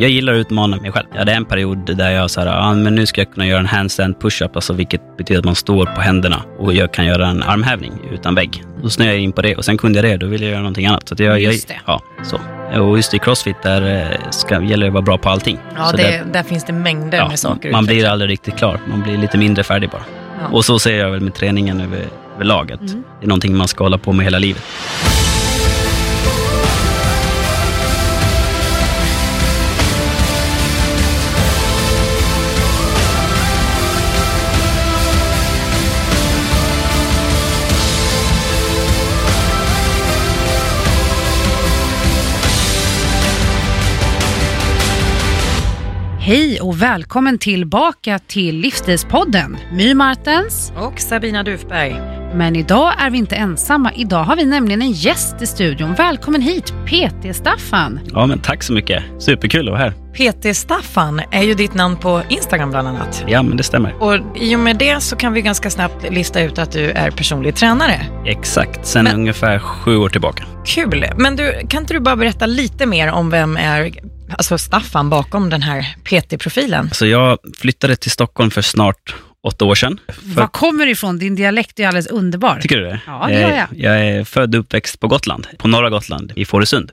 Jag gillar att utmana mig själv. Jag hade en period där jag sa ah, men nu ska jag kunna göra en handstand push-up, alltså vilket betyder att man står på händerna och jag kan göra en armhävning utan vägg. Då snöade jag in på det och sen kunde jag det, då ville jag göra någonting annat. Så att jag, Just jag, det. Ja, så. Och just i crossfit där eh, ska, gäller det att vara bra på allting. Ja, det, där- där finns det mängder ja, med saker. att man blir aldrig riktigt klar. Man blir lite mindre färdig bara. Ja. Och så ser jag väl med träningen över, över laget. Mm. Det är någonting man ska hålla på med hela livet. Hej och välkommen tillbaka till Livsstilspodden. My Martens. Och Sabina Dufberg. Men idag är vi inte ensamma. Idag har vi nämligen en gäst i studion. Välkommen hit, PT Staffan. Ja, men tack så mycket. Superkul att vara här. PT Staffan är ju ditt namn på Instagram bland annat. Ja, men det stämmer. Och i och med det så kan vi ganska snabbt lista ut att du är personlig tränare. Exakt. Sen Men- ungefär sju år tillbaka. Kul! Men du, kan inte du bara berätta lite mer om vem är alltså Staffan bakom den här PT-profilen? Så jag flyttade till Stockholm för snart åtta år sedan. För, Var kommer du ifrån? Din dialekt är alldeles underbar. tycker du det? Ja, det gör jag. Eh, Jag är född och uppväxt på Gotland, på norra Gotland, i Fårösund.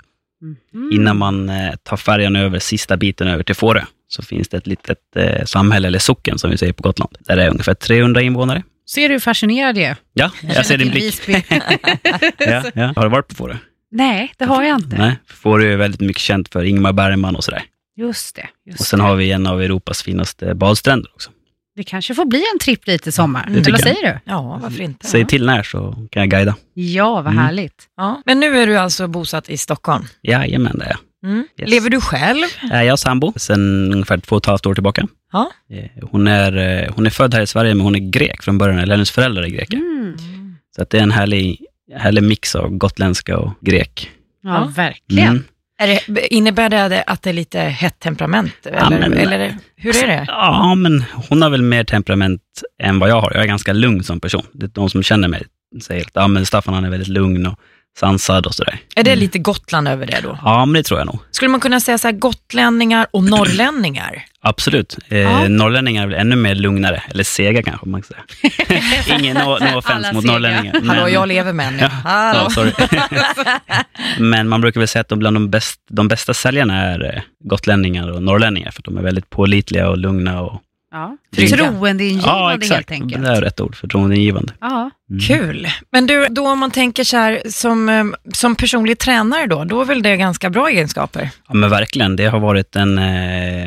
Mhm. Innan man eh, tar färjan över sista biten över till Fårö, så finns det ett litet eh, samhälle, eller socken som vi säger på Gotland, där det är ungefär 300 invånare. Ser du hur fascinerad jag är? Ja, jag ser din blick. Ja, ja. Har du varit på Fårö? Nej, det har jag inte. Nej, Fårö är väldigt mycket känt för Ingmar Bergman och sådär. Just det. Just Och sen det. har vi en av Europas finaste badstränder också. Det kanske får bli en tripp dit i sommar. Tycker Eller vad säger du? Ja, varför inte? Säg till när så kan jag guida. Ja, vad Mm. härligt. Ja. Men nu är du alltså bosatt i Stockholm. Jajamän, det är jag. Mm. Yes. Lever du själv? Är jag sambo sen ungefär två och ett halvt år tillbaka. Ja. Eh, Hon är, eh, hon är född här i Sverige, men hon är grek från början, eller hennes föräldrar är greker. Mm. Så att det är en härlig, härlig mix av gotländska och grek. Ja, Ja. verkligen. Mm. Är det, innebär det att det är lite hett temperament? Eller, men- eller hur är det? Ja, men hon har väl mer temperament än vad jag har. Jag är ganska lugn som person. Det är de som känner mig säger att ja, men Staffan han är väldigt lugn och sansad och sådär. Är det lite Gotland över det då? Ja, men det tror jag nog. Skulle man kunna säga så här gotlänningar och norrlänningar? Absolut. Eh, Ja. Norrlänningar är väl ännu mer lugnare, eller sega kanske man kan säga. Ingen no, no offense mot sega. norrlänningar. Hallå, men- jag lever med nu. Ja, Hallå. ja. Men man brukar väl säga att de bland de, bäst, de bästa säljarna är eh, gotlänningar och norrlänningar, för de är väldigt pålitliga och lugna. Och, Ja. Förtroendeingivande ja, helt enkelt. Det är rätt ord, förtroendeingivande. Ja. Mm. Kul. Men du, då om man tänker så här, som, eh, som personlig tränare då, då är väl det ganska bra egenskaper? Ja, men verkligen. Det har varit en, eh,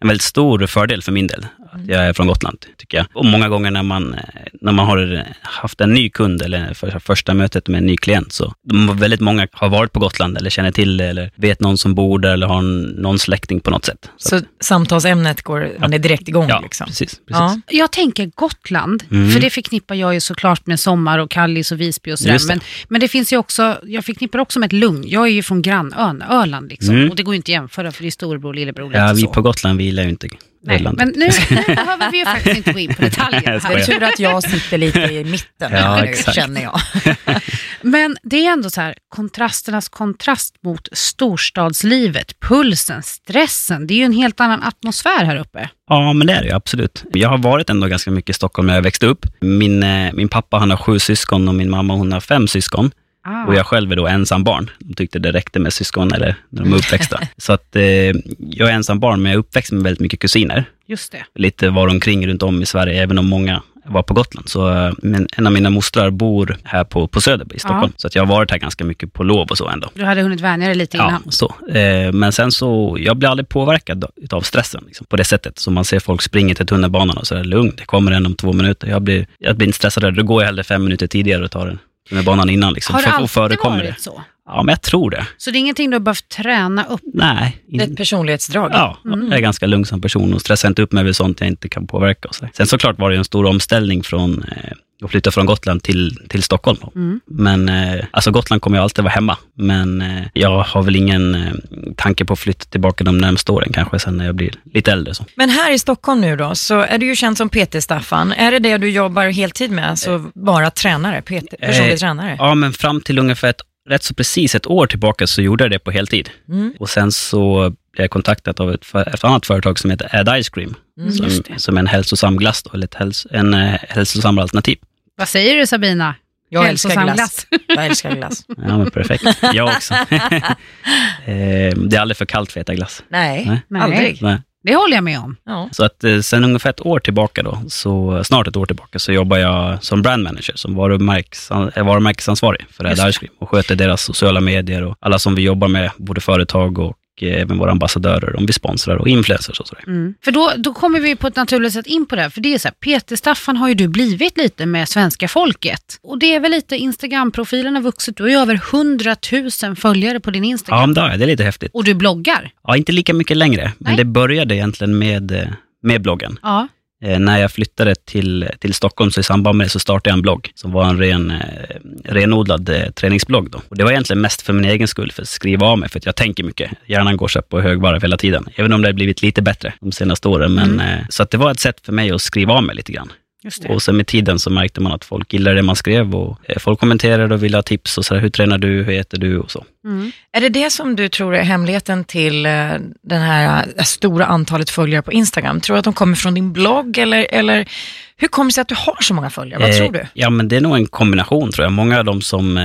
en väldigt stor fördel för min del, att jag är från Gotland, tycker jag. Och många gånger när man, när man har haft en ny kund, eller för, första mötet med en ny klient, så de, väldigt många har varit på Gotland, eller känner till det, eller vet någon som bor där, eller har någon släkting på något sätt. Så, samtalsämnet går, man är direkt igång ja, liksom? precis. precis. Ja. Jag tänker Gotland, Mm. för det förknippar jag ju såklart med sommar och Kallis och Visby och sådär. Men, men det finns ju också, jag förknippar också med ett lugn. Jag är ju från grannön, Öland liksom. Mm. Och det går ju inte att jämföra för det är storebror, lillebror, Ja, vi så. på Gotland vi gillar ju inte Nej, men nu, behöver vi ju faktiskt inte gå in på detaljer Jag Det är tur att jag sitter lite i mitten Ja, nu, exakt. känner jag. Men det är ändå så här, kontrasternas kontrast mot storstadslivet, pulsen, stressen. Det är ju en helt annan atmosfär här uppe. Ja, men det är det ju absolut. Jag har varit ändå ganska mycket i Stockholm när jag växte upp. Min, eh, min pappa han har sju syskon och min mamma hon har fem syskon. Ah. Och jag själv är då ensam barn. De tyckte det räckte med syskon eller när de är uppväxta. Så att eh, jag är ensam barn, men jag är uppväxt med väldigt mycket kusiner. Just det. Lite var omkring runt om i Sverige, även om många var på Gotland. Så eh, men en av mina mostrar bor här på, på Söder i Stockholm. Så att jag har varit här ganska mycket på lov och så ändå. Du hade hunnit vänja dig lite Ja, innan. så. Eh, men sen så, jag blir aldrig påverkad av stressen liksom, på det sättet. Så man ser folk springa till tunnelbanan och så är det lugnt, det kommer en om två minuter. Jag blir, jag blir inte stressad, då går jag hellre fem minuter tidigare och tar den tunnelbanan innan. Liksom, Har det alltid förekommer varit det. så? Ja, men jag tror det. Så det är ingenting du har behövt träna upp? Nej. Det är ett personlighetsdrag. ja, jag är ganska lugn som person och stressar inte upp mig över sånt jag inte kan påverka. Och så. Sen såklart var det en stor omställning från eh, att flytta från Gotland till, till Stockholm. Mm. Men eh, alltså Gotland kommer ju alltid vara hemma. Men eh, jag har väl ingen eh, tanke på att flytta tillbaka de närmaste åren, kanske sen när jag blir lite äldre. Så. Men här i Stockholm nu då, så är du ju känd som PT-Staffan. Är det det du jobbar heltid med, alltså bara tränare, PT, personlig Eh, tränare? Ja, men fram till ungefär ett, rätt så precis ett år tillbaka så gjorde jag det på heltid. Mm. Och sen så blev jag kontaktad av ett, ett annat företag som heter Add Ice Cream, Mm. som, som är en hälsosam glass, då, eller ett häls, en eh, hälsosam alternativ. Vad säger du Sabina? Jag älskar Hälsosam glass. Jag älskar glass. Ja, men perfekt. Jag också. eh, det är aldrig för kallt för att äta glass. Nej, Nej. Aldrig. Nej. Det håller jag med om. Ja. Så att eh, sen ungefär ett år tillbaka då, så snart ett år tillbaka, så jobbar jag som brand manager, som är varumärkesansvarig för Red Ice Cream och sköter deras sociala medier och alla som vi jobbar med, både företag och eh, även våra ambassadörer, om vi sponsrar och influencers och sådär. Mm. För då, då kommer vi på ett naturligt sätt in på det här. För det är så här, Peter Staffan har ju du blivit lite med svenska folket. Och det är väl lite Instagram-profilen har vuxit. Du har ju över 100 000 följare på din Ja, Instagram. men det, har jag. det är lite häftigt. Och du bloggar. Ja, inte lika mycket längre, men Nej. det började egentligen med, eh, med bloggen. Ja. Eh, när jag flyttade till, till Stockholm, så i samband med det så startade jag en blogg som var en ren, eh, renodlad eh, träningsblogg. Då. Och det var egentligen mest för min egen skull, för att skriva av mig, för att jag tänker mycket. Hjärnan går så på högvarv hela tiden, även om det har blivit lite bättre de senaste åren. Men, eh, så att det var ett sätt för mig att skriva av mig lite grann. Och sen med tiden så märkte man att folk gillade det man skrev och eh, folk kommenterade och ville ha tips och så här, hur tränar du, hur äter du och så. Mm. Är det det som du tror är hemligheten till eh, det här eh, stora antalet följare på Instagram? Tror du att de kommer från din blogg eller, eller hur kommer det sig att du har så många följare? Vad Eh, tror du? Ja, men det är nog en kombination tror jag. Många av de som eh,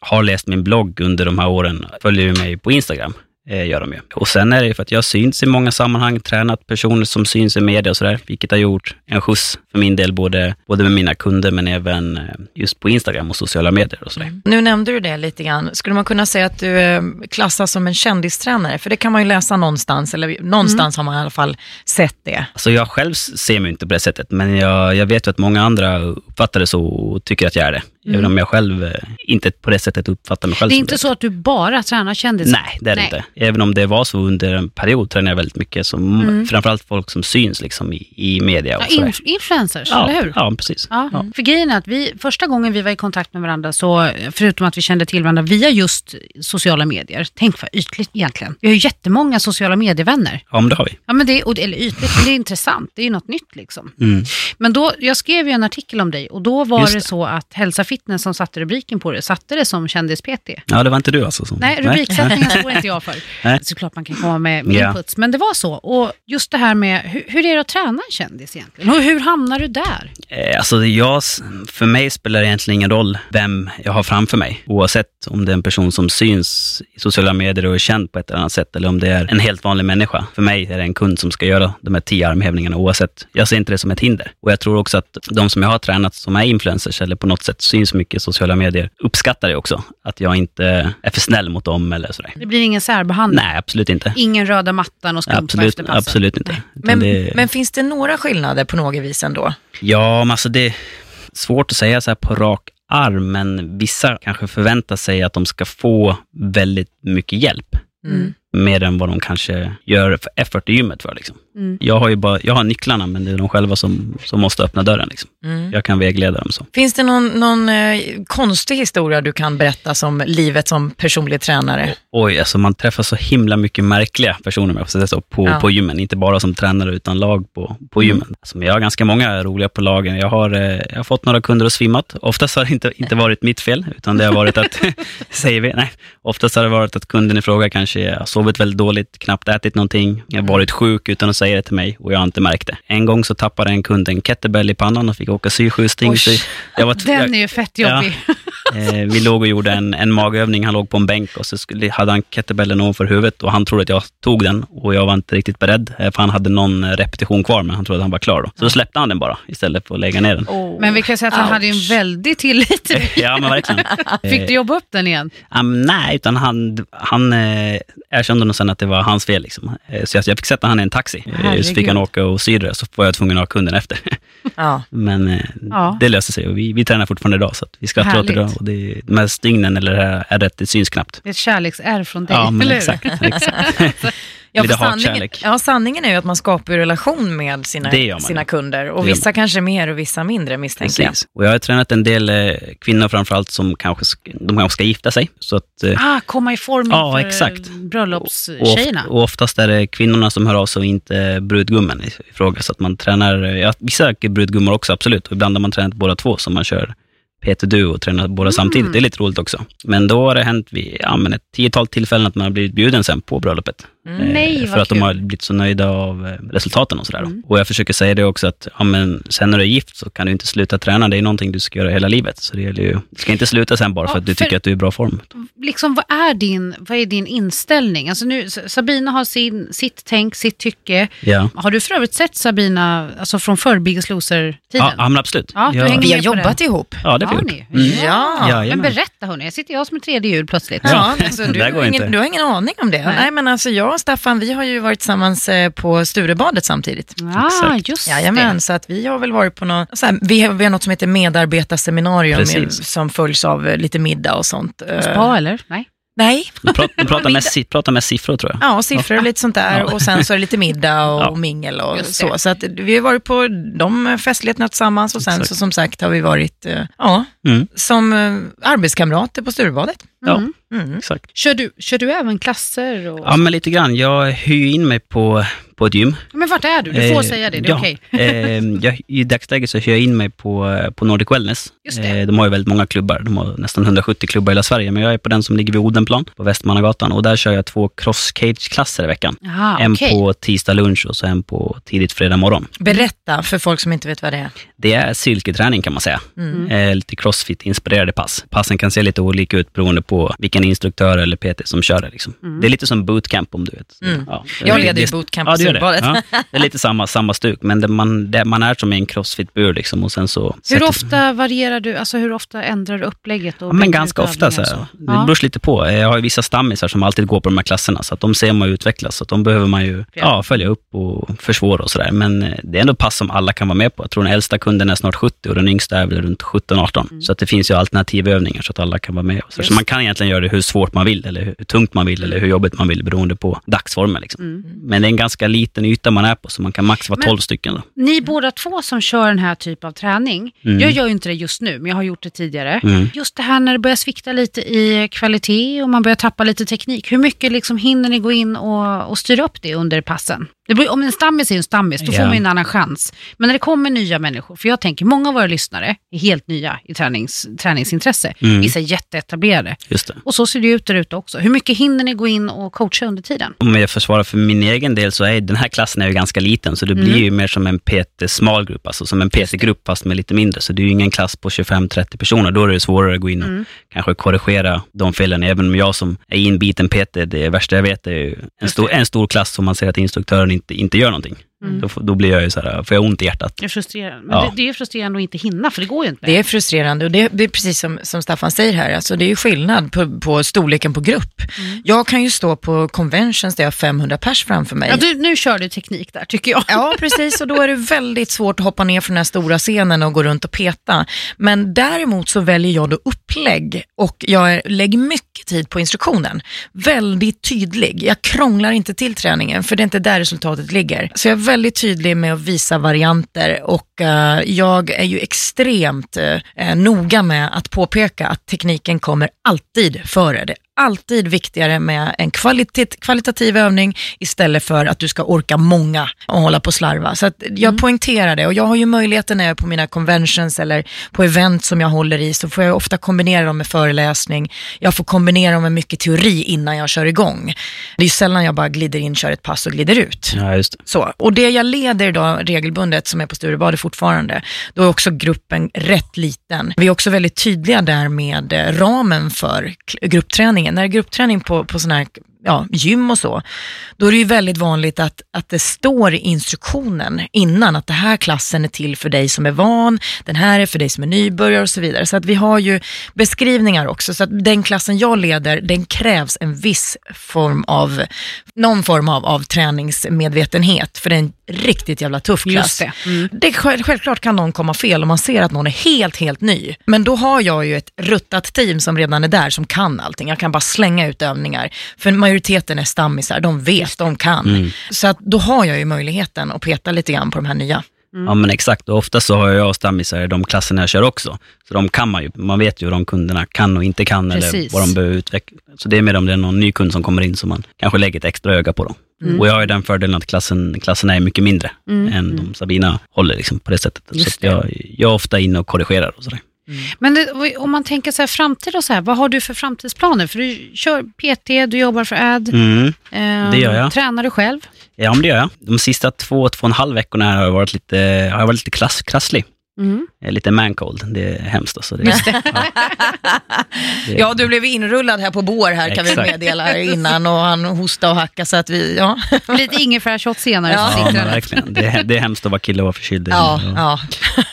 har läst min blogg under de här åren följer ju mig på Instagram. Eh, gör de ju. Och sen är det ju för att jag syns i många sammanhang, tränat personer som syns i media och sådär, vilket har gjort en skjuts för min del, både, både med mina kunder men även eh, just på Instagram och sociala medier och sådär. Nu nämnde du det lite grann. Skulle man kunna säga att du eh, klassas som en kändistränare? För det kan man ju läsa någonstans, eller någonstans har man i alla fall sett det. Alltså jag själv ser mig inte på det sättet, men jag, jag vet ju att många andra uppfattar det så och tycker att jag är det. Även om jag själv eh, inte på det sättet uppfattar mig själv Det är inte så att du bara tränar kändisar? Nej, det är det Nej. inte. Även om det var så under en period tränade jag väldigt mycket, som, framförallt folk som syns liksom i, i media och Ja, inf- influencers, Ja, eller hur? ja, precis. Ja, Ja. för grejen är att vi, första gången vi var i kontakt med varandra, så förutom att vi kände till varandra via just sociala medier, tänk vad ytligt egentligen. Vi har ju jättemånga sociala medievänner. Ja, men det har vi. Ja, men det, och- eller ytligt, men det är intressant, det är ju något nytt liksom. Mm. Men då, jag skrev ju en artikel om dig och då var det. det. så att Hälsa Fitness som satte rubriken på det, satte det som kändis-PT. Ja, det var inte du alltså? Som... Nej, rubriksättningen står inte jag för. Nej. Såklart man kan komma med, med Ja. inputs, men det var så. Och just det här med, hur, hur är det att träna en kändis egentligen? Och hur hamnar du där? Eh, Alltså, jag, för mig spelar det egentligen ingen roll vem jag har framför mig. Oavsett om det är en person som syns i sociala medier och är känd på ett eller annat sätt, eller om det är en helt vanlig människa. För mig är det en kund som ska göra de här tio armhävningarna oavsett. Jag ser inte det som ett hinder. Och jag tror också att de som jag har tränat som är influencers eller på något sätt syns mycket i sociala medier uppskattar det också. Att jag inte är för snäll mot dem eller sådär. Det blir ingen särbehandling? Nej, absolut inte. Ingen röda mattan och skumpa Absolut, efter passet? absolut inte. Men, det, men finns det några skillnader på något vis ändå? Ja, men alltså det är svårt att säga så här på rak arm, men vissa kanske förväntar sig att de ska få väldigt mycket hjälp. Mm. Mer än vad de kanske gör för effort i gymmet för. Liksom. Mm. Jag har ju bara, jag har nycklarna, men det är de själva som, som måste öppna dörren. Liksom. Mm. Jag kan vägleda dem så. Finns det någon, någon eh, konstig historia du kan berätta som livet som personlig tränare? Oj, alltså man träffar så himla mycket märkliga personer säga så, på, Ja. på gymmen. Inte bara som tränare, utan lag på, på Mm. gymmen. Alltså, men jag har ganska många roliga på lagen. Jag har, eh, jag har fått några kunder att svimmat. Oftast har det inte, inte varit mitt fel, utan det har varit att, säger vi, nej. Oftast har det varit att kunden i fråga kanske har sovit väldigt dåligt, knappt ätit någonting, jag har varit sjuk utan att säga det till mig och jag har inte märkt det. En gång så tappade en kund en kettlebell i pannan och fick åka. Oj. Så jag var tv- Den är ju fett jobbig. Eh, vi låg och gjorde en, en magövning, han låg på en bänk och så skulle, hade han kettlebellen ovanför huvudet och han trodde att jag tog den och jag var inte riktigt beredd, eh, för han hade någon eh, repetition kvar, men han trodde att han var klar då. Så då släppte han den bara, istället för att lägga ner den. Men vi kan säga att han Ouch. hade en väldig tillit till dig. Ja, men verkligen. Fick du jobba upp den igen? Um, nej, utan han, han eh, erkände nog sen att det var hans fel. Liksom. Eh, så jag, jag fick sätta han i en taxi, eh, så fick han åka och sy det, så var jag tvungen att ha kunden efter. Ja. Men eh, Ja. det löste sig och vi, vi tränar fortfarande idag, så vi skrattar åt det idag. Härligt. Och det, de här stygnen eller det här ärret, det syns knappt. Det är ett kärleksärr från dig, Ja, men eller exakt. exakt. Ja, Lite för sanningen, hatkärlek. ja, sanningen är ju att man skapar ju relation med sina, sina kunder. Och vissa kanske mer och vissa mindre misstänker jag. Precis. Och jag har tränat en del eh, kvinnor framförallt som kanske, sk- de kanske ska gifta sig. Så att, eh, Ah, komma i form Ja, inför exakt. och, bröllopstjejerna. och oftast är det kvinnorna som hör av sig och inte brudgummen i, i fråga. Så att man tränar, eh, ja, vissa brudgummor också absolut. Och ibland har man tränat båda två, så man kör Peter Duo och tränar båda samtidigt. Mm. Det är lite roligt också. Men då har det hänt vid ja, men ett tiotal tillfällen att man har blivit bjuden sen på bröllopet. Mm. Eh, Nej, för att de kul. har blivit så nöjda av eh, resultaten och sådär. Mm. Och jag försöker säga det också att, ja men sen när du är gift så kan du inte sluta träna. Det är någonting du ska göra hela livet. Så det gäller ju, du ska inte sluta sen bara för Ja, att du för- tycker att du är i bra form. Liksom, vad, är din, vad är din inställning? Alltså nu, Sabina har sin, sitt tänk, sitt tycke. Ja, Har du för övrigt sett Sabina alltså från förr, Biggest Loser-tiden? ja, ja men absolut. Ja, du ja, hänger Vi har jobbat ihop. ja, det har vi gjort. ni? Mm. Ja. Men Jajamän. berätta hörni, sitter jag som ett tredje hjul plötsligt. Ja, Ja, alltså, du, går har ingen, inte. du har ingen aning om det. Nej. Nej. men alltså jag och Staffan, vi har ju varit tillsammans eh, på Sturebadet samtidigt. Ah, Exakt. just Jajamän, det. så att vi har väl varit på något, så här, vi, har, vi har något som heter medarbetarseminarium med, Precis. som följs av eh, lite middag och sånt. Eh, Spa eller? Nej. Nej, De pratar, pratar, si- pratar mest siffror tror jag. ja, siffror och lite sånt där Ja. och sen så är det lite middag och Ja. mingel och så. Så att vi har varit på de festligheterna tillsammans och sen Exakt. så som sagt har vi varit, eh, ja, Mm. som eh, arbetskamrater på Sturebadet. Ja, Mm. Mm. exakt. Kör, du, kör du även klasser? Och... Ja, men lite grann. Jag hyr in mig på, på ett gym. Men vart är du? Du får Eh, säga det, det är ja. okej. eh, jag, I dagsläget så hyr jag in mig på, på Nordic Wellness. Just det. Eh, de har ju väldigt många klubbar. De har nästan 170 klubbar i hela Sverige, men jag är på den som ligger vid Odenplan på Västmannagatan och där kör jag två cross cage-klasser i veckan. Jaha, en okej. på tisdag lunch och så en på tidigt fredag morgon. Berätta för folk som inte vet vad det är. Det är silketräning kan man säga. Mm. Eh, lite crossfit-inspirerade pass. Passen kan se lite olika ut beroende på vilken instruktör eller PT som kör det. Liksom. Det är lite som bootcamp om du vet. Mm. Ja, Jag det- leder ju det- bootcamp Ja, på det. Sturebadet. Ja, det är lite samma, samma stuk, men det man, det man är som i en crossfit-bur liksom, och sen så... Hur ofta varierar du, alltså hur ofta ändrar du upplägget? Och Ja, men ganska ofta. Så och Det beror lite på. Jag har ju vissa stammisar som alltid går på de här klasserna, så att de ser man utvecklas. Så att de behöver man ju ja, följa upp och försvåra och sådär. Men eh, det är ändå pass som alla kan vara med på. Jag tror den äldsta kunden är snart 70 och den yngsta är väl runt 17-18. Så att det finns ju alternativövningar så att alla kan vara med. Så, så man kan egentligen göra det hur svårt man vill, eller hur tungt man vill, eller hur jobbigt man vill, beroende på dagsformen. Liksom. Mm. Men det är en ganska liten yta man är på, så man kan max vara Men- 12 stycken. Då. Ni båda två som kör den här typen av träning, Mm. jag gör ju inte det just nu, men jag har gjort det tidigare. Mm. Just det här när det börjar svikta lite i kvalitet och man börjar tappa lite teknik, hur mycket liksom hinner ni gå in och, och styra upp det under passen? Det beror, om en stammis är en stammis, då får Ja. man ju en annan chans. Men när det kommer nya människor, för jag tänker många av våra lyssnare är helt nya i tränings, träningsintresse, Mm. vissa är jätteetablerade. Just det. Och så ser det ut där ute också. Hur mycket hinner ni gå in och coacha under tiden? Om jag försvarar för min egen del så är den här klassen är ju ganska liten, så det Mm. blir ju mer som en PT-smal grupp, alltså som en PT-grupp fast med lite mindre. Så det är ju ingen klass på 25-30 personer. Då är det svårare att gå in och Mm. kanske korrigera de felen. Även om jag som är inbiten PT, det värsta jag vet är ju en stor, en stor klass som man ser att instruktören inte, inte gör någonting. Mm. Då, då blir jag ju så här, får jag ont i hjärtat. Det är frustrerande. Men Ja. det, det är frustrerande att inte hinna, för det går ju inte. Det är frustrerande och det, det är precis som, som Staffan säger här, alltså det är ju skillnad på, på storleken på grupp. Mm. Jag kan ju stå på conventions där jag har 500 pers framför mig. Ja, du, nu kör du teknik där, tycker jag. Ja, precis. Och då är det väldigt svårt att hoppa ner från den här stora scenen och gå runt och peta. Men däremot så väljer jag då upplägg och jag är, lägger mycket tid på instruktionen. Väldigt tydlig. Jag krånglar inte till träningen för det är inte där resultatet ligger. Så jag väldigt tydlig med att visa varianter och uh, jag är ju extremt uh, noga med att påpeka att tekniken kommer alltid före. Det alltid viktigare med en kvalitet, kvalitativ övning istället för att du ska orka många och hålla på och slarva. Så jag poängterar det och jag har ju möjligheten när jag är på mina conventions eller på event som jag håller i så får jag ofta kombinera dem med föreläsning. Jag får kombinera dem med mycket teori innan jag kör igång. Det är sällan jag bara glider in, kör ett pass och glider ut. Ja. Så. Och det jag leder idag regelbundet, som är på Sturebadet fortfarande, då är också gruppen rätt liten. Vi är också väldigt tydliga där med eh, ramen för k- gruppträningen. När det är gruppträning på, på sådana här ja, gym och så, då är det ju väldigt vanligt att, att det står i instruktionen innan att det här klassen är till för dig som är van, den här är för dig som är nybörjare och så vidare. Så att vi har ju beskrivningar också, så att den klassen jag leder, den krävs en viss form av, någon form av, av träningsmedvetenhet, för det är en riktigt jävla tuff klass. Det. Mm. Det själv, självklart kan någon komma fel om man ser att någon är helt, helt ny. Men då har jag ju ett ruttat team som redan är där, som kan allting. Jag kan bara slänga ut övningar. För majoriteten är stammisar, de vet, de kan. Mm. Så att då har jag ju möjligheten att peta lite grann på de här nya. Ja men exakt, och ofta så har jag stammisar i de klasserna jag kör också. Så de kan man ju, man vet ju hur de kunderna kan och inte kan eller Precis. vad de behöver utveckla. Så det är mer om det är någon ny kund som kommer in som man kanske lägger ett extra öga på dem. Mm. Och jag har ju den fördelen att klassen, klasserna är mycket mindre än de Sabina håller liksom på det sättet. Just så att jag, jag är ofta inne och korrigerar och sådär. Men det, om man tänker så här framtid och så här, vad har du för framtidsplaner? För du kör PT, du jobbar för AD, Mm. eh, det gör jag. tränar du själv? Ja, men det gör jag. De sista två, två och en halv veckorna har jag varit lite, har jag varit lite klass, krasslig. Mm. Är Lite mancold, det är hemskt. Alltså. Det, ja. Det- Ja, du blev inrullad här på bår här kan vi Exakt. meddela här innan och han hostade och hackade så att vi, ja. Lite ingefärshot senare Ja. så Ja, verkligen. Det är, det är hemskt att vara kille och vara förkyld. Ja, Ja.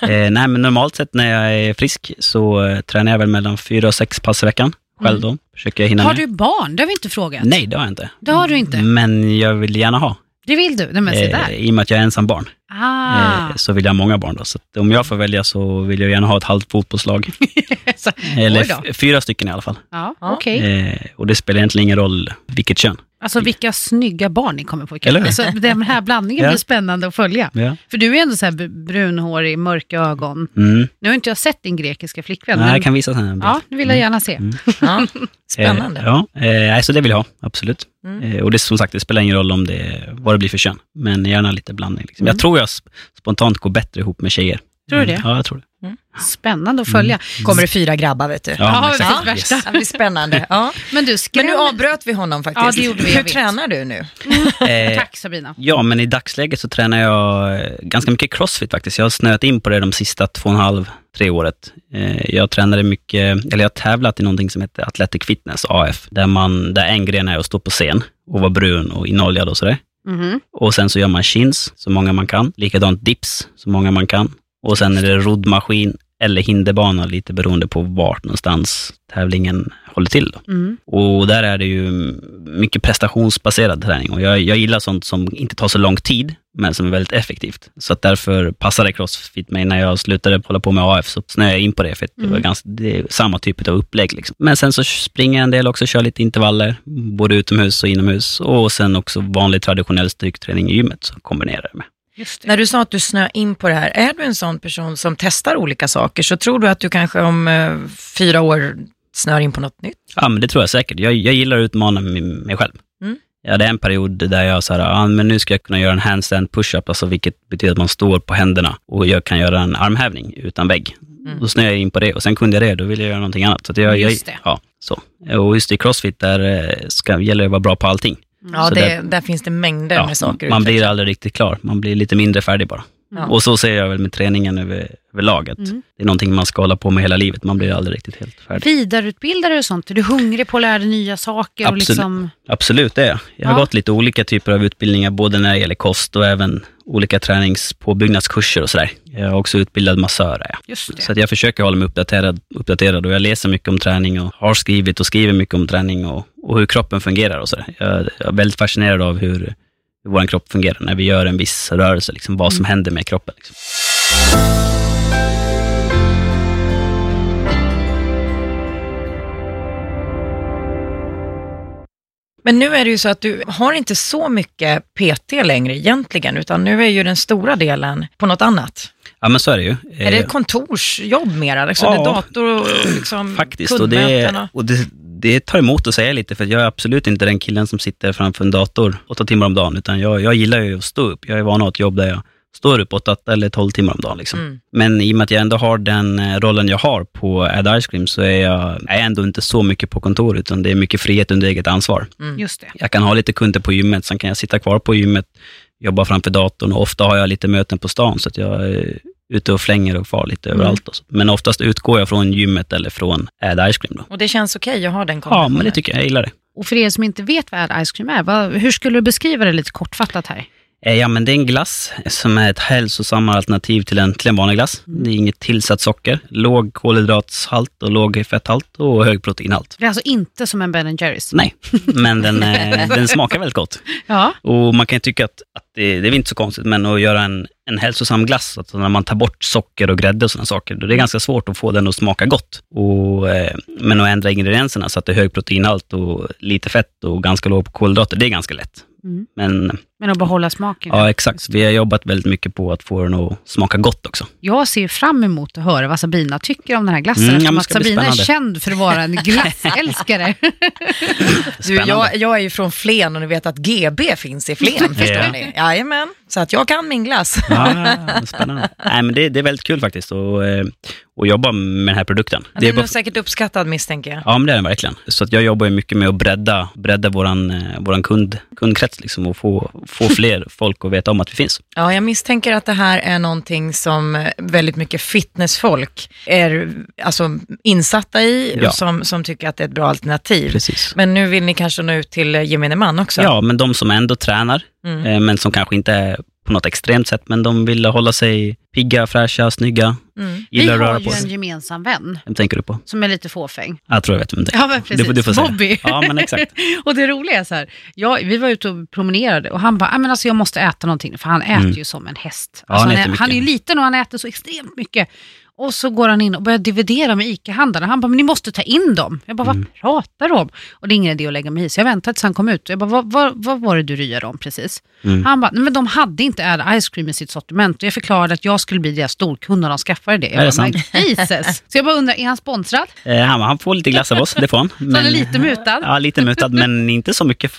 ja. Eh, nej, men normalt sett när jag är frisk så eh, tränar jag väl mellan fyra och sex pass i veckan. Själv då. Försöker jag hinna Mm. Har med. du barn? Det har vi inte frågat. Nej, det har jag inte. Det har du inte. Men jag vill gärna ha. Det vill du? Nej men se Eh, där. I och med att jag är ensam barn. Ah. Eh, så vill jag ha många barn. Då. Så om jag får välja så vill jag gärna ha ett halvt fotbollslag. Eller fyra stycken i alla fall. Ja, okej. Eh, och det spelar egentligen ingen roll vilket kön. Alltså vilka snygga barn ni kommer få ikväll. Eller? Alltså, den här blandningen blir spännande att följa. Ja. För du är ändå så här br- brunhårig, mörka ögon. Mm. Nu har inte jag sett din grekiska flickvän. Nej, men, jag kan visa sen. Ja, det vill jag gärna se. Mm. ja. Spännande. Eh, ja, eh, nej, så det vill jag ha, absolut. Mm. Eh, och det som sagt, det spelar ingen roll om det, vad det blir för kön, men gärna lite blandning. Liksom. Mm. Jag tror jag sp- spontant går bättre ihop med tjejer. Tror du det? Ja, jag tror det. Spännande att följa. Kommer det fyra grabbar vet du. Ja, Ja, men det. Yes. Det blir spännande. Ja. Men du, Men skräm... nu avbröt vi honom faktiskt. Ja, det gjorde vi, Hur tränar du nu? Eh, Tack Sabina. Ja, men i dagsläget så tränar jag eh, ganska mycket crossfit faktiskt. Jag har snöat in på det de sista två och en halv, tre året. Eh, Jag tränade mycket, eller jag har tävlat i någonting som heter Athletic Fitness, AF, där, man, där en gren är att stå på scen och vara brun och inoljad och sådär. Mhm. Och sen så gör man chins, så många man kan. Likadant dips, så många man kan. Och sen är det roddmaskin eller hinderbana, lite beroende på vart någonstans tävlingen håller till. Mm. Och där är det ju mycket prestationsbaserad träning och jag, jag gillar sånt som inte tar så lång tid, men som är väldigt effektivt. Så att därför passade Crossfit mig när jag slutade hålla på med AF, så snöade jag in på det, för det var ganska, det är samma typ av upplägg. Liksom. Men sen så springer jag en del också, kör lite intervaller, både utomhus och inomhus. Och sen också vanlig traditionell styrketräning i gymmet, så kombinerar jag med. Just det. När du sa att du snöar in på det här, är du en sån person som testar olika saker så tror du att du kanske om eh, fyra år snör in på något nytt? Ja, men det tror jag säkert. Jag, jag gillar att utmana mig, mig själv. Mm. Jag hade en period där jag sa, ah, men nu ska jag kunna göra en handstand push-up, alltså vilket betyder att man står på händerna och jag kan göra en armhävning utan vägg. Mm. Då snöade jag in på det och sen kunde jag det, då ville jag göra någonting annat. Så att jag, Just jag, det. Ja, så. Och just i crossfit, där eh, ska, gäller det att vara bra på allting. Ja, Så det, där- där finns det mängder Ja, med saker. man blir aldrig riktigt klar, man blir lite mindre färdig bara. Ja. Och så ser jag väl med träningen över, överlag, att Mm. det är någonting man ska hålla på med hela livet, man blir aldrig riktigt helt färdig. Vidareutbildare och sånt, är du hungrig på att lära dig nya saker? Och Absolut. liksom... Absolut, det är jag. Jag har Ja. gått lite olika typer av utbildningar, både när det gäller kost och även olika träningspåbyggnadskurser och sådär. Jag är också utbildad massör. det. Så att jag försöker hålla mig uppdaterad, uppdaterad och jag läser mycket om träning och har skrivit och skriver mycket om träning och, och hur kroppen fungerar och sådär. Jag, jag är väldigt fascinerad av hur, hur vår kropp fungerar när vi gör en viss rörelse, liksom, vad som händer med kroppen. Liksom. Men nu är det ju så att du har inte så mycket PT längre egentligen, utan nu är ju den stora delen på något annat. Ja, men så är det ju. Är det Eh, kontorsjobb mera? Liksom Ja. dator och liksom Faktiskt, och, det, och det, det tar emot att säga lite, för jag är absolut inte den killen som sitter framför en dator åtta timmar om dagen, utan jag, jag gillar ju att stå upp. Jag är van att ha ett jobb där jag står upp åtta eller tolv timmar om dagen. Liksom. Mm. Men i och med att jag ändå har den eh, rollen jag har på Add Ice Cream, så är jag, är ändå inte så mycket på kontor, utan det är mycket frihet under eget ansvar. Just det. Jag kan ha lite kunder på gymmet, sen kan jag sitta kvar på gymmet, jobba framför datorn och ofta har jag lite möten på stan, så att jag är ute och flänger och far lite Mm. överallt. Och så. Men oftast utgår jag från gymmet eller från Add Ice Cream. Då. Och det känns okej att ha den Ja, kombinationen. men det tycker jag. Jag gillar det. Och för er som inte vet vad Add Ice Cream är, vad, hur skulle du beskriva det lite kortfattat här? Eh, Ja, men det är en glass som är ett hälsosammare alternativ till en, till en vanlig glass. Det är inget tillsatt socker, låg kolhydratshalt och låg fetthalt och hög proteinhalt. Det är alltså inte som en Ben Jerrys? Nej, men den, eh, den smakar väldigt gott. Ja. Och man kan ju tycka att, att det, det är inte så konstigt, men att göra en, en hälsosam glass, alltså när man tar bort socker och grädde och sådana saker, då är det ganska svårt att få den att smaka gott. Och, eh, men att ändra ingredienserna så att det är hög proteinhalt och lite fett och ganska låg på kolhydrater, det är ganska lätt. Mm. Men Men att behålla smaken. Ja, exakt. Vi har jobbat väldigt mycket på att få den att smaka gott också. Jag ser fram emot att höra vad Sabina tycker om den här glassen. Mm, ja, eftersom men att Sabina är känd för att vara en glassälskare. Du, jag, jag är ju från Flen och ni vet att GB finns i Flen, förstår Ja. ni? Jajamän, så att jag kan min glass. Ja, spännande. Nej, men det, det är väldigt kul faktiskt att, eh, att jobba med den här produkten. Den är bara- nog säkert uppskattad misstänker jag. Ja, men det är den verkligen. Så att jag jobbar ju mycket med att bredda, bredda våran, eh, våran kund, kundkrets liksom, och få, få fler folk att veta om att vi finns. Ja, jag misstänker att det här är någonting som väldigt mycket fitnessfolk är alltså, insatta i Ja. och som, som tycker att det är ett bra alternativ. Precis. Men nu vill ni kanske nå ut till gemene man också? Ja, men de som ändå tränar, Mm. eh, men som kanske inte är på något extremt sätt, men de vill hålla sig pigga, fräscha, snygga, Mm. Vi gillar har ju en gemensam vän Vem tänker du på? som är lite fåfäng. Jag tror jag vet vem det är. Ja, men precis. Du, du får säga. Bobby. Ja, men exakt. och det roliga är så här, jag, vi var ute och promenerade och han bara, "Ah, men alltså jag måste äta någonting, för han äter Mm. ju som en häst. Ja, Alltså, han han, äter är, han är ju liten och han äter så extremt mycket. Och så går han in och börjar dividera med ICA-handlarna. Han bara, men ni måste ta in dem. Jag bara, Mm. vad pratar du om? Och det är ingen idé att lägga mig i. Så jag väntade tills han kom ut. Jag bara, vad, vad, vad var det du ryade om precis? Mm. Han bara, nej men de hade inte Ad Ice Cream i sitt sortiment. Och jag förklarade att jag skulle bli deras storkund när de skaffade det. Jag Är det bara, "Men Jesus. Så jag bara undrar, är han sponsrad? Eh, han, han får lite glass av oss, det får han. Så han är lite mutad? Ja, lite mutad, men inte så mycket.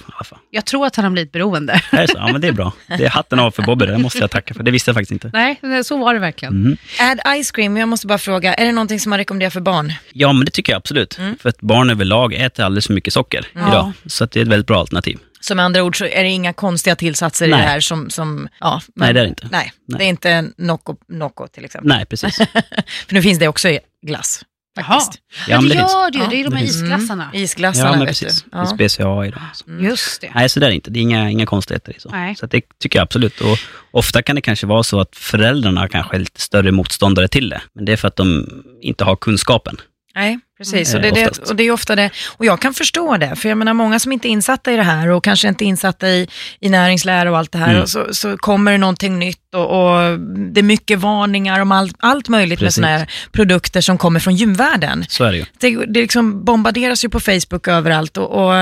Jag tror att han har blivit beroende. Är det så? Ja, men det är bra. Det är hatten av för Bobby, det måste jag tacka för. Det visste jag faktiskt inte. Nej, så var det verkligen. Mm. Add Ice Cream, jag måste bara fråga, är det någonting som man rekommenderar för barn? Ja, men det tycker jag absolut. För att barn överlag äter alldeles för mycket socker Ja. idag. Så det är ett väldigt bra alternativ. Så med andra ord så är det inga konstiga tillsatser i Nej. det här som, som ja. men- Nej, det är det inte. Nej, Nej. det är inte Nocco, Nocco till exempel. Nej, precis. För nu finns det också i glass. Jaha. Faktiskt. Ja, men det det gör det ju. Ja, Det är de här isglassarna. Isglassarna, Ja, men vet precis. du. Det är Ja. BCAA i dem. Så. Just det. Nej, så det är det inte. Det är inga, inga konstigheter i så. Nej. Så det tycker jag absolut. Och ofta kan det kanske vara så att föräldrarna kanske är lite större motståndare till det. Men det är för att de inte har kunskapen. Nej, precis. Mm. Och, det, är det, och det är ofta det. Och jag kan förstå det, för jag menar många som inte är insatta i det här och kanske inte är insatta i, i näringslära och allt det här, Mm. och så, så kommer det någonting nytt och, och det är mycket varningar om allt, allt möjligt Precis. med sådana här produkter som kommer från gymvärlden. Så är det ju. Det, det liksom bombarderas ju på Facebook överallt och, och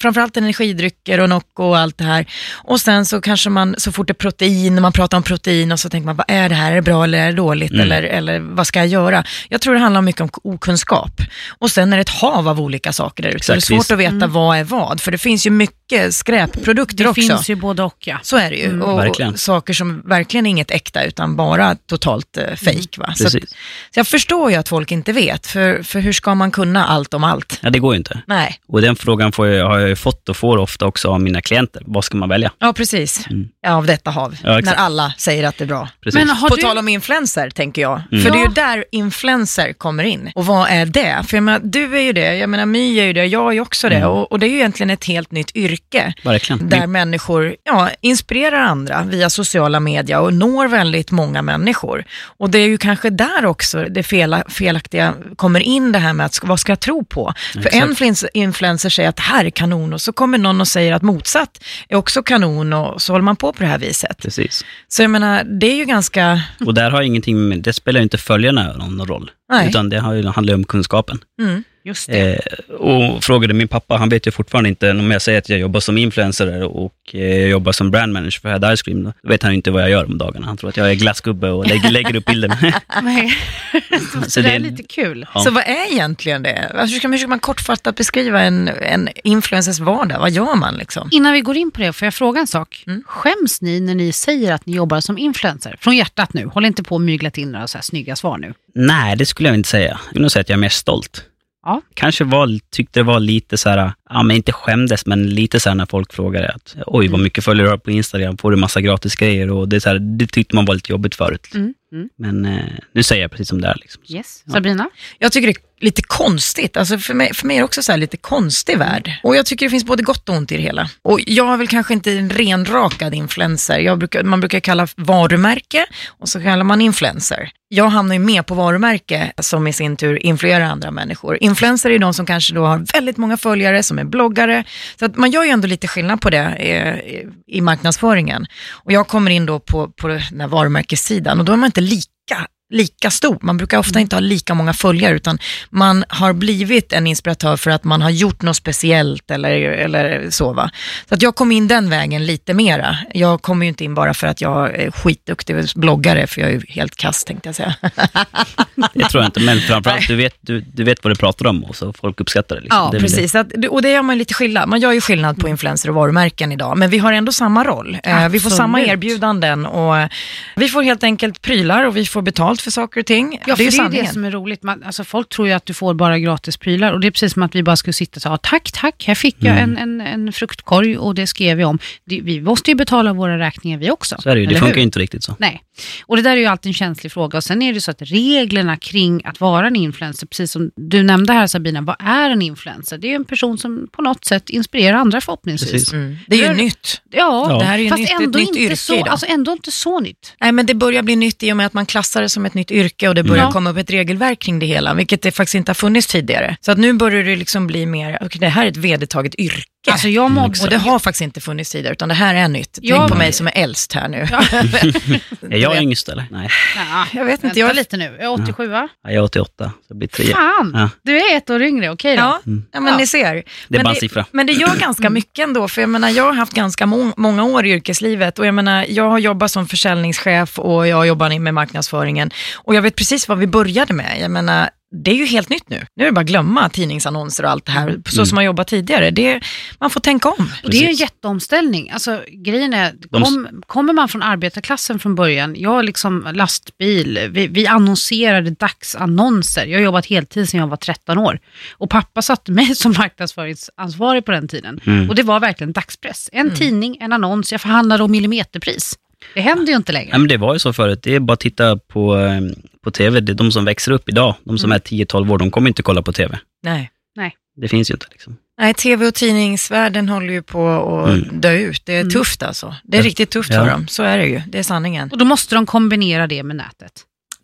framförallt energidrycker och Nocco och allt det här. Och sen så kanske man, så fort det är protein, man pratar om protein och så tänker man, vad är det här, är det bra eller är det dåligt Mm. eller, eller vad ska jag göra? Jag tror det handlar mycket om okunskap. Och sen är det ett hav av olika saker där ute, så det är svårt att veta vad är vad, för det finns ju mycket skräpprodukter Det också. finns ju både och ja. Så är det ju. och verkligen. saker som verkligen är inget äkta utan bara totalt uh, fake. Va? Så, att, så jag förstår ju att folk inte vet, för, för hur ska man kunna allt om allt? Ja, det går ju inte. Nej, Och den frågan får jag, har jag ju fått och får ofta också av mina klienter. Vad ska man välja? ja precis. Mm. Ja, av detta hav. Ja, när alla säger att det är bra. Precis. Men har På du... tal om influencer, tänker jag. Mm. För det är ju där influencer kommer in. Och vad är det? För jag menar, du är ju det, jag menar My är ju det, jag är ju också det. Mm. Och, och det är ju egentligen ett helt nytt yrke. Verkligen. Där människor ja, inspirerar andra via sociala medier och når väldigt många människor. Och det är ju kanske där också det fela, felaktiga kommer in, det här med att vad ska jag tro på? För Exakt. en flins- influencer säger att det här är kanon och så kommer någon och säger att motsatt är också kanon och så håller man på på det här viset. Precis. Så jag menar, det är ju ganska, Och där har ingenting med, det spelar ju inte följarna någon roll. Nej. Utan det handlar ju om kunskapen. mm, Just det. Eh, och frågade min pappa, han vet ju fortfarande inte, om jag säger att jag jobbar som influencer och eh, jag jobbar som brand manager för Head Ice Cream, då vet han ju inte vad jag gör om dagarna. Han tror att jag är glassgubbe och lägger, lägger upp bilder. Nej. så, Så det är lite kul. Ja. Så vad är egentligen det? Alltså, hur, ska, hur ska man kortfattat beskriva en, en influencers vardag? Vad gör man liksom? Innan vi går in på det, får jag fråga en sak? Mm. Skäms ni när ni säger att ni jobbar som influencer? Från hjärtat nu, håll inte på och myglat in några så här snygga svar nu. Nej, det skulle jag inte säga. Jag vill nog säga att jag är mer stolt. Ja. Kanske var, tyckte det var lite så här, ja men inte skämdes, men lite så här när folk frågade att oj vad mycket följare du har på Instagram, får du massa gratis grejer och det, så här, det tyckte man var lite jobbigt förut. Mm. Mm. Men eh, nu säger jag precis som det är. Liksom. Yes. Sabrina? Jag tycker det är lite konstigt. Alltså för, mig, för mig är det också så här lite konstig värld. Och jag tycker det finns både gott och ont i det hela. Och jag är väl kanske inte en renrakad influencer. Jag brukar, man brukar kalla varumärke och så kallar man influencer. Jag hamnar ju med på varumärke som i sin tur influerar andra människor. Influencer är de som kanske då har väldigt många följare, som är bloggare. Så att man gör ju ändå lite skillnad på det eh, i marknadsföringen. Och jag kommer in då på, på den här varumärkessidan och då är man inte lika lika stor. Man brukar ofta inte ha lika många följare, utan man har blivit en inspiratör för att man har gjort något speciellt eller, eller så. Va? Så att jag kom in den vägen lite mera. Jag kom ju inte in bara för att jag är skitduktig bloggare, för jag är ju helt kass tänkte jag säga. Det tror jag inte, men framförallt du vet, du, du vet vad du pratar om och så folk uppskattar det. Liksom. Ja, det precis. Att, och det gör man lite skillnad. Man gör ju skillnad på influencer och varumärken idag, men vi har ändå samma roll. Eh, vi får samma Absolut. erbjudanden och eh, vi får helt enkelt prylar och vi får betalt för saker och ting. Ja, för det är ju det är ju det som är roligt. Man, alltså, folk tror ju att du får bara gratis prylar och det är precis som att vi bara skulle sitta och säga tack, tack, här fick jag Mm. en, en, en fruktkorg och det skrev jag om. Det, vi måste ju betala våra räkningar vi också. Så är det ju, det funkar hur? ju inte riktigt så. Nej, och det där är ju alltid en känslig fråga. Och sen är det så att reglerna kring att vara en influencer, precis som du nämnde här Sabina, vad är en influencer? Det är en person som på något sätt inspirerar andra förhoppningsvis. Precis. Mm. Det är ju Hur- nytt. Ja, Ja. Det här är ju fast nytt, ett ändå, nytt inte yrke så, idag. alltså ändå inte så nytt. Nej, men det börjar bli nytt i och med att man klassar det som ett nytt yrke och det börjar Ja. komma upp ett regelverk kring det hela, vilket det faktiskt inte har funnits tidigare. Så att nu börjar det liksom bli mer, okej det här är ett vedertaget yrke. Alltså jag Mm, mobbade, och det har faktiskt inte funnits tidigare, utan det här är nytt. Ja. Tänk på mig som är äldst här nu. Ja. Är jag yngst eller? Nej, Ja, Jag vet inte, jag är lite nu. Jag är 87 va? jag är 88, så det blir tre. Fan, Ja. du är ett år yngre, okej då. Ja, ja men Ja. ni ser. Det är bara en siffra. men det gör ganska mycket ändå, för jag menar, jag har haft ganska må många år i yrkeslivet och jag menar, jag har jobbat som försäljningschef och jag jobbar med marknadsföringen och jag vet precis vad vi började med. Jag menar, det är ju helt nytt nu. Nu är det bara att glömma tidningsannonser och allt det här, så Mm. som man jobbat tidigare. Det, man får tänka om. Och det är en jätteomställning. Alltså, grejen är, kom, kommer man från arbetarklassen från början, jag har liksom lastbil, vi, vi annonserade dagsannonser. Jag har jobbat heltid sedan jag var 13 år. Och pappa satte mig som marknadsföringsansvarig på den tiden. Mm. Och det var verkligen dagspress. En tidning, en annons, jag förhandlade om millimeterpris. Det händer ju inte längre. Nej, men det var ju så förut. Det är bara att titta på, eh, på TV. Det är de som växer upp idag, de som är 10-12 år, de kommer inte kolla på TV. Nej. Det finns ju inte. Liksom. Nej, tv och tidningsvärlden håller ju på att Mm. dö ut. Det är Mm. tufft alltså. Det är riktigt tufft Ja. för dem. Så är det ju. Det är sanningen. Och då måste de kombinera det med nätet.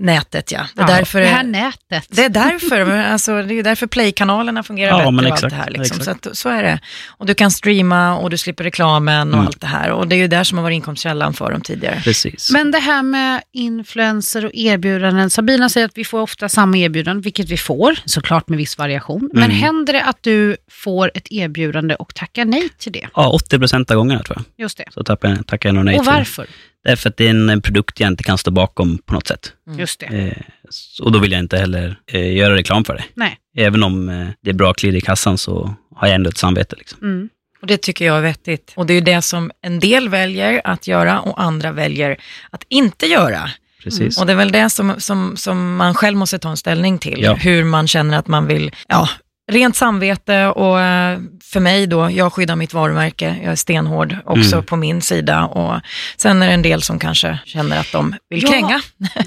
Nätet ja. Det är Ja, därför det här nätet. Det är därför, alltså, det är därför play-kanalerna fungerar Ja, bättre men och exakt, allt det här. Liksom. Så, att, så är det. Och du kan streama och du slipper reklamen och Mm. allt det här. Och det är ju där som har varit inkomstkällan för dem tidigare. Precis. Men det här med influencer och erbjudanden. Sabina säger att vi får ofta samma erbjudande, vilket vi får, såklart med viss variation. Men Mm. händer det att du får ett erbjudande och tackar nej till det? Ja, 80 procent av gångerna tror jag. Just det. Så tackar jag, tackar jag nog nej och till. varför? Därför att det är en produkt jag inte kan stå bakom på något sätt. Just det. Eh, och då vill jag inte heller eh, göra reklam för det. Nej. Även om eh, det är bra klirr i kassan så har jag ändå ett samvete. Liksom. Mm. Och det tycker jag är vettigt. Och det är ju det som en del väljer att göra och andra väljer att inte göra. Precis. Och det är väl det som, som, som man själv måste ta en ställning till. Ja. Hur man känner att man vill, ja, rent samvete och eh, för mig då, jag skyddar mitt varumärke, jag är stenhård också Mm. på min sida och sen är det en del som kanske känner att de vill Ja. kränga.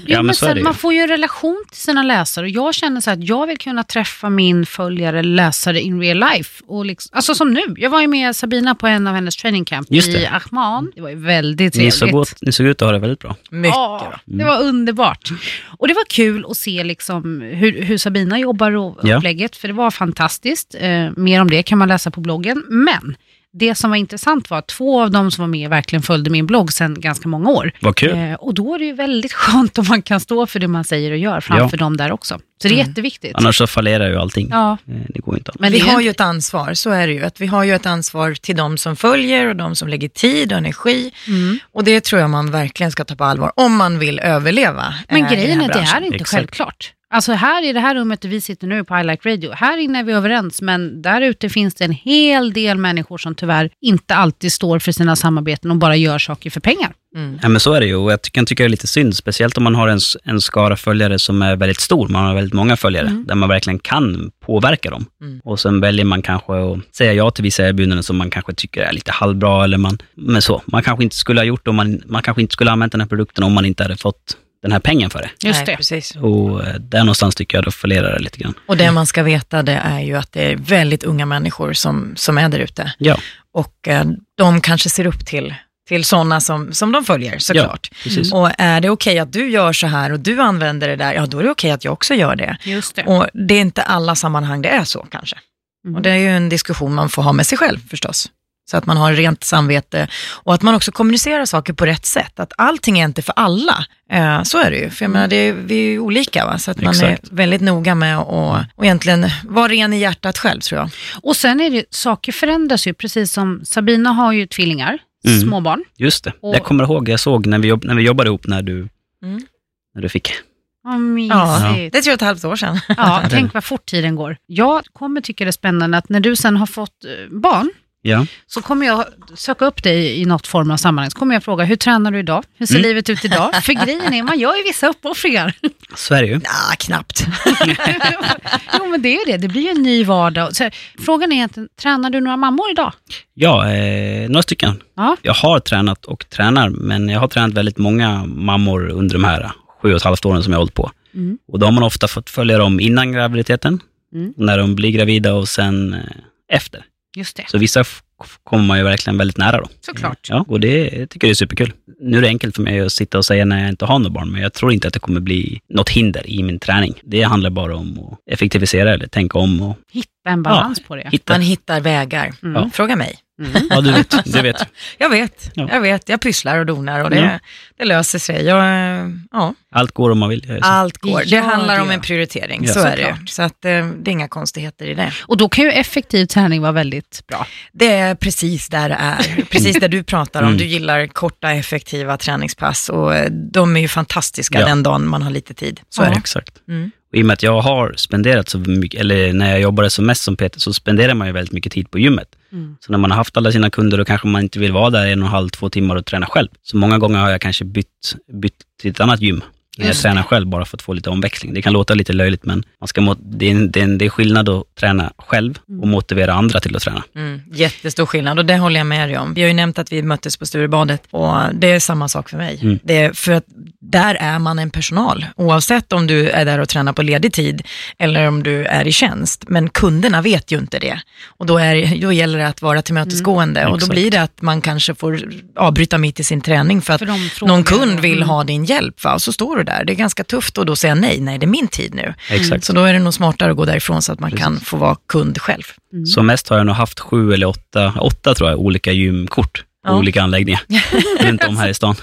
Ja, men så man får ju en relation till sina läsare och jag känner så att jag vill kunna träffa min följare, läsare in real life. Och liksom, alltså som nu, jag var ju med Sabina på en av hennes training camp i. Ahman. Det var ju väldigt Ni trevligt. såg, ut, ni såg ut att ha det väldigt bra. Mycket Ja, bra. det var underbart. Och det var kul att se liksom hur, hur Sabina jobbar och Ja. upplägget, för det var fantastiskt. Eh, mer om det kan man läsa på bloggen. Men det som var intressant var att två av dem som var med verkligen följde min blogg sedan ganska många år. Vad kul. Eh, och då är det ju väldigt skönt om man kan stå för det man säger och gör framför dem där också. Så det är Mm. jätteviktigt. Annars så fallerar ju allting. Ja, Eh, Det går inte. men vi har ju ett ansvar, så är det ju. Att vi har ju ett ansvar till de som följer och de som lägger tid och energi. mm. Och det tror jag man verkligen ska ta på allvar om man vill överleva. Men eh, grejen är att det är inte Exakt. självklart. Alltså här i det här rummet där vi sitter nu på I Like Radio, här inne är vi överens, men där ute finns det en hel del människor som tyvärr inte alltid står för sina samarbeten och bara gör saker för pengar. Mm. Ja, men så är det ju och jag kan tycka det är lite synd, speciellt om man har en, en skara följare som är väldigt stor, man har väldigt många följare, Mm. där man verkligen kan påverka dem. Mm. Och sen väljer man kanske att säga ja till vissa erbjudanden som man kanske tycker är lite halvbra, eller man, men så. Man kanske inte skulle ha gjort om man, man kanske inte skulle ha använt den här produkten om man inte hade fått den här pengen för det. Just det. Precis. Och eh, där någonstans tycker jag då fallerar det lite grann. Och det man ska veta det är ju att det är väldigt unga människor som, som är där ute. Ja, Och eh, de kanske ser upp till, till sådana som, som de följer såklart. precis. Och är det okej att du gör så här och du använder det där, ja då är det okej att jag också gör det. Just det. Och det är inte alla sammanhang det är så kanske. Mm. Och det är ju en diskussion man får ha med sig själv förstås. Så att man har rent samvete och att man också kommunicerar saker på rätt sätt. Att allting är inte för alla. Eh, så är det ju. För jag menar, det är, vi är ju olika. Va? Så att man Exakt. är väldigt noga med att och egentligen vara ren i hjärtat själv tror jag. Och sen är det, saker förändras ju, precis som Sabina har ju tvillingar, Mm. småbarn. Just det. Och- Jag kommer ihåg, jag såg när vi, jobb, när vi jobbade ihop när du, Mm. när du fick. Vad Ja, det är tre och ett halvt år sedan. Ja, tänk vad fort tiden går. Jag kommer tycka det är spännande att när du sen har fått eh, barn, Ja, så kommer jag söka upp dig i något form av sammanhang. Så kommer jag fråga, hur tränar du idag? Hur ser Mm. livet ut idag? För grejen är, man gör ju vissa uppoffringar. så är det ju. Ja, knappt. jo, men det är det. Det blir ju en ny vardag. Så här, frågan är egentligen, tränar du några mammor idag? Ja, eh, några stycken. Ja. Jag har tränat och tränar, men jag har tränat väldigt många mammor under de här sju och ett halvt åren som jag har hållit på. Mm. Och då har man ofta fått följa dem innan graviditeten, Mm. när de blir gravida och sen eh, efter. Just det, Så vissa kommer man ju verkligen väldigt nära då. såklart. Ja, och det jag tycker jag är superkul. Nu är det enkelt för mig att sitta och säga när jag inte har något barn, men jag tror inte att det kommer bli något hinder i min träning. Det handlar bara om att effektivisera eller tänka om och Hitta en balans på det. hitta. Man hittar vägar. Mm. Ja. Fråga mig. Mm. Ja, du vet. Du vet. Jag vet, Ja. jag vet. Jag pysslar och donar och det, Ja. det löser sig. Jag, ja, Allt går om man vill. Så. allt går. Det Det handlar det. om en prioritering, Ja. så är det. Såklart. Så att, eh, det är inga konstigheter i det. Och då kan ju effektiv träning vara väldigt bra. Det är precis där det är. Precis det du pratar om. Mm. Du gillar korta, effektiva träningspass och eh, de är ju fantastiska Ja. den dagen man har lite tid. Så Ja. är det. Exakt. Mm. Och I och med att jag har spenderat så mycket, eller när jag jobbade som mest som PT, så spenderar man ju väldigt mycket tid på gymmet. Mm. Så när man har haft alla sina kunder, då kanske man inte vill vara där en och en halv, två timmar och träna själv. Så många gånger har jag kanske bytt, bytt till ett annat gym. När jag tränar själv bara för att få lite omväxling. Det kan låta lite löjligt, men man ska må, det, är, det, är, det är skillnad att träna själv och motivera andra till att träna. Mm, jättestor skillnad och det håller jag med dig om. Vi har ju nämnt att vi möttes på Sturebadet och det är samma sak för mig. Mm. Det är för att där är man en personal, oavsett om du är där och tränar på ledig tid eller om du är i tjänst. Men kunderna vet ju inte det och då, är, då gäller det att vara tillmötesgående och då blir det att man kanske får avbryta mitt i sin träning för att För någon kund vill mm. ha din hjälp va? och så står du där. Det är ganska tufft och då säga nej, nej det är min tid nu. Exakt. Så då är det nog smartare att gå därifrån så att man kan få vara kund själv. Så mest har jag nog haft sju eller åtta, åtta tror jag, olika gymkort på Ja. olika anläggningar runt om här i stan.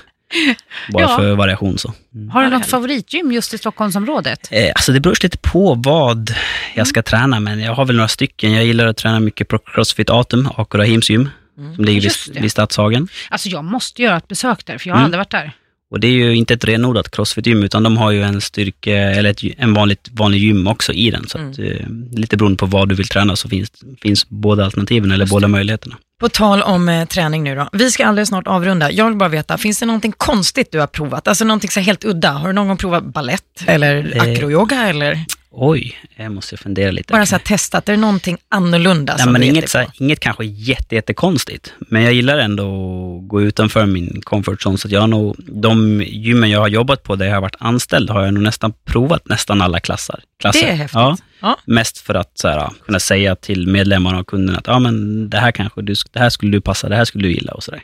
Bara Ja. för variation så. Mm. Har du det något favoritgym just i Stockholmsområdet? Eh, alltså det beror lite på vad jag ska träna, men jag har väl några stycken. Jag gillar att träna mycket på Crossfit Atum, Akura Himsgym, som ligger Just vid, det. vid Stadshagen. Alltså jag måste göra ett besök där, för jag har Mm. aldrig varit där. Och det är ju inte ett renodlat crossfit-gym, utan de har ju en styrke, eller ett, en vanligt, vanlig gym också i den. Så att, Mm. eh, lite beroende på vad du vill träna så finns, finns båda alternativen, eller båda möjligheterna. På tal om eh, träning nu då. Vi ska alldeles snart avrunda. Jag vill bara veta, finns det någonting konstigt du har provat? Alltså någonting så helt udda? Har du någon gång provat ballett eller Eh, acroyoga eller Oj, jag måste fundera lite. bara så här testat? Är det någonting annorlunda Nej, som men du inget, så här, inget kanske jätte, jättekonstigt, men jag gillar ändå att gå utanför min comfort zone. Så jag har nog, de gymmen jag har jobbat på där jag har varit anställd har jag nog nästan provat nästan alla klasser. klasser. Det är häftigt. Ja, Ja. mest för att så här, kunna säga till medlemmarna och kunderna att ja, men det här kanske du, det här skulle du passa, det här skulle du gilla och sådär.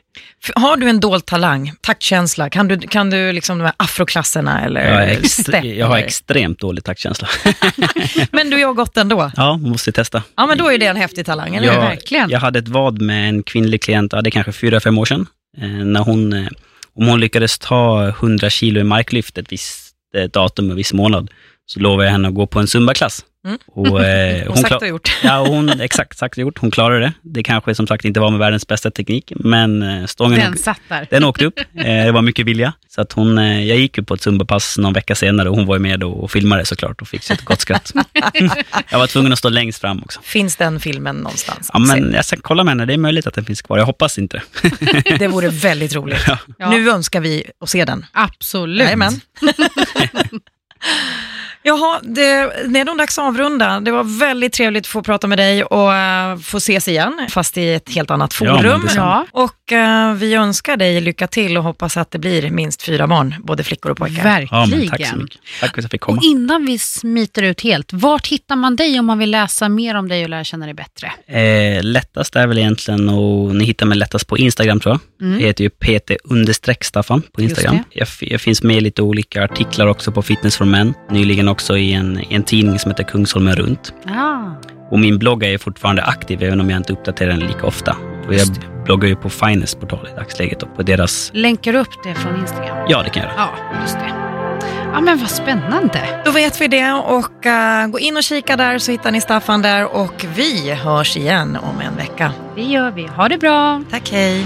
Har du en dold talang, taktkänsla? Kan du, kan du liksom de här afroklasserna eller Jag, extre- jag har extremt dålig taktkänsla. Men du har gått ändå? ja, måste testa. Ja, men då är det en häftig talang, eller jag, Verkligen. jag hade ett vad med en kvinnlig klient, ja, det är kanske fyra, fem år sedan. Eh, när hon, eh, om hon lyckades ta 100 kilo i marklyft ett visst eh, datum, en viss månad, så lovade jag henne att gå på en zumbaklass. Mm. Och, eh, Och hon sagt klar- och gjort. Ja, och hon, exakt sagt och gjort. Hon klarade det. Det kanske som sagt inte var med världens bästa teknik, men eh, stången Den satt där. den åkte upp. Eh, det var mycket vilja. Så att hon, eh, jag gick ju på ett zumbapass någon vecka senare och hon var ju med och filmade såklart och fick ett gott skratt. jag var tvungen att stå längst fram också. Finns den filmen någonstans? Ja, men jag ska kolla med henne. Det är möjligt att den finns kvar. Jag hoppas inte. Det vore väldigt roligt. Ja. Nu önskar vi att se den. Absolut. Jajamän. Jaha, det, det är nog dags att avrunda. Det var väldigt trevligt att få prata med dig och eh, få ses igen, fast i ett helt annat Ja, forum. detsamma. och eh, vi önskar dig lycka till och hoppas att det blir minst fyra barn, både flickor och pojkar. Ja, Verkligen. men tack så mycket. Tack för att jag fick komma. Och innan vi smiter ut helt, vart hittar man dig om man vill läsa mer om dig och lära känna dig bättre? Eh, lättast är väl egentligen, och ni hittar mig lättast på Instagram tror jag. Mm. Jag heter ju pt-staffan på Instagram. det. Jag, jag finns med i lite olika artiklar också på Fitness for Men. Nyligen också i en, i en tidning som heter Kungsholmen Runt. Ah. Och min blogg är fortfarande aktiv, även om jag inte uppdaterar den lika ofta. Och jag bloggar ju på Finest portal i dagsläget och på deras... Länkar du upp det från Instagram? Ja, det kan jag göra. Ja, just det. Ja, men vad spännande. Då vet vi det och uh, gå in och kika där så hittar ni Staffan där och vi hörs igen om en vecka. Det gör vi. Ha det bra. Tack, hej.